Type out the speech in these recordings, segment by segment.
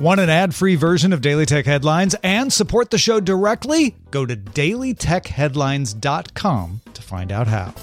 Want an ad free version of Daily Tech Headlines and support the show directly? Go to dailytechheadlines.com to find out how.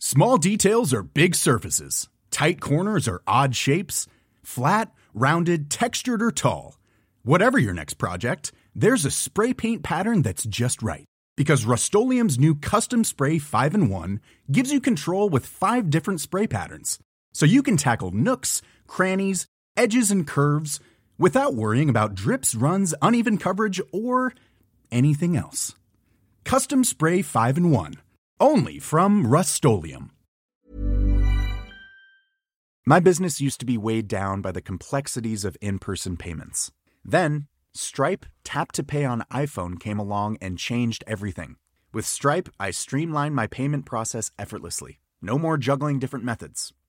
Small details are big surfaces, tight corners are odd shapes, flat, rounded, textured, or tall. Whatever your next project, there's a spray paint pattern that's just right. Because Rust new Custom Spray 5 in 1 gives you control with five different spray patterns so you can tackle nooks, crannies, edges, and curves without worrying about drips, runs, uneven coverage, or anything else. Custom Spray 5 and 1. Only from Rust My business used to be weighed down by the complexities of in person payments. Then, Stripe Tap to Pay on iPhone came along and changed everything. With Stripe, I streamlined my payment process effortlessly. No more juggling different methods.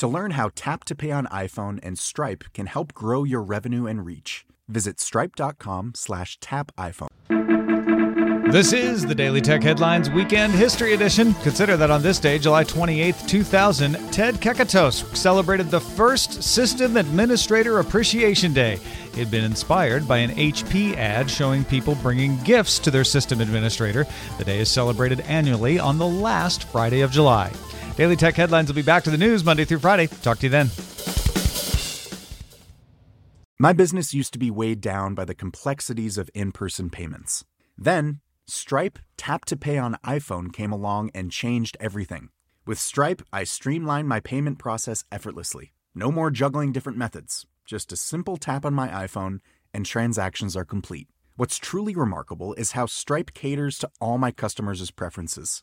To learn how Tap to Pay on iPhone and Stripe can help grow your revenue and reach, visit stripe.com slash tap iPhone. This is the Daily Tech Headlines Weekend History Edition. Consider that on this day, July 28, 2000, Ted Kekatos celebrated the first System Administrator Appreciation Day. It had been inspired by an HP ad showing people bringing gifts to their system administrator. The day is celebrated annually on the last Friday of July. Daily Tech Headlines will be back to the news Monday through Friday. Talk to you then. My business used to be weighed down by the complexities of in person payments. Then, Stripe Tap to Pay on iPhone came along and changed everything. With Stripe, I streamlined my payment process effortlessly. No more juggling different methods. Just a simple tap on my iPhone, and transactions are complete. What's truly remarkable is how Stripe caters to all my customers' preferences.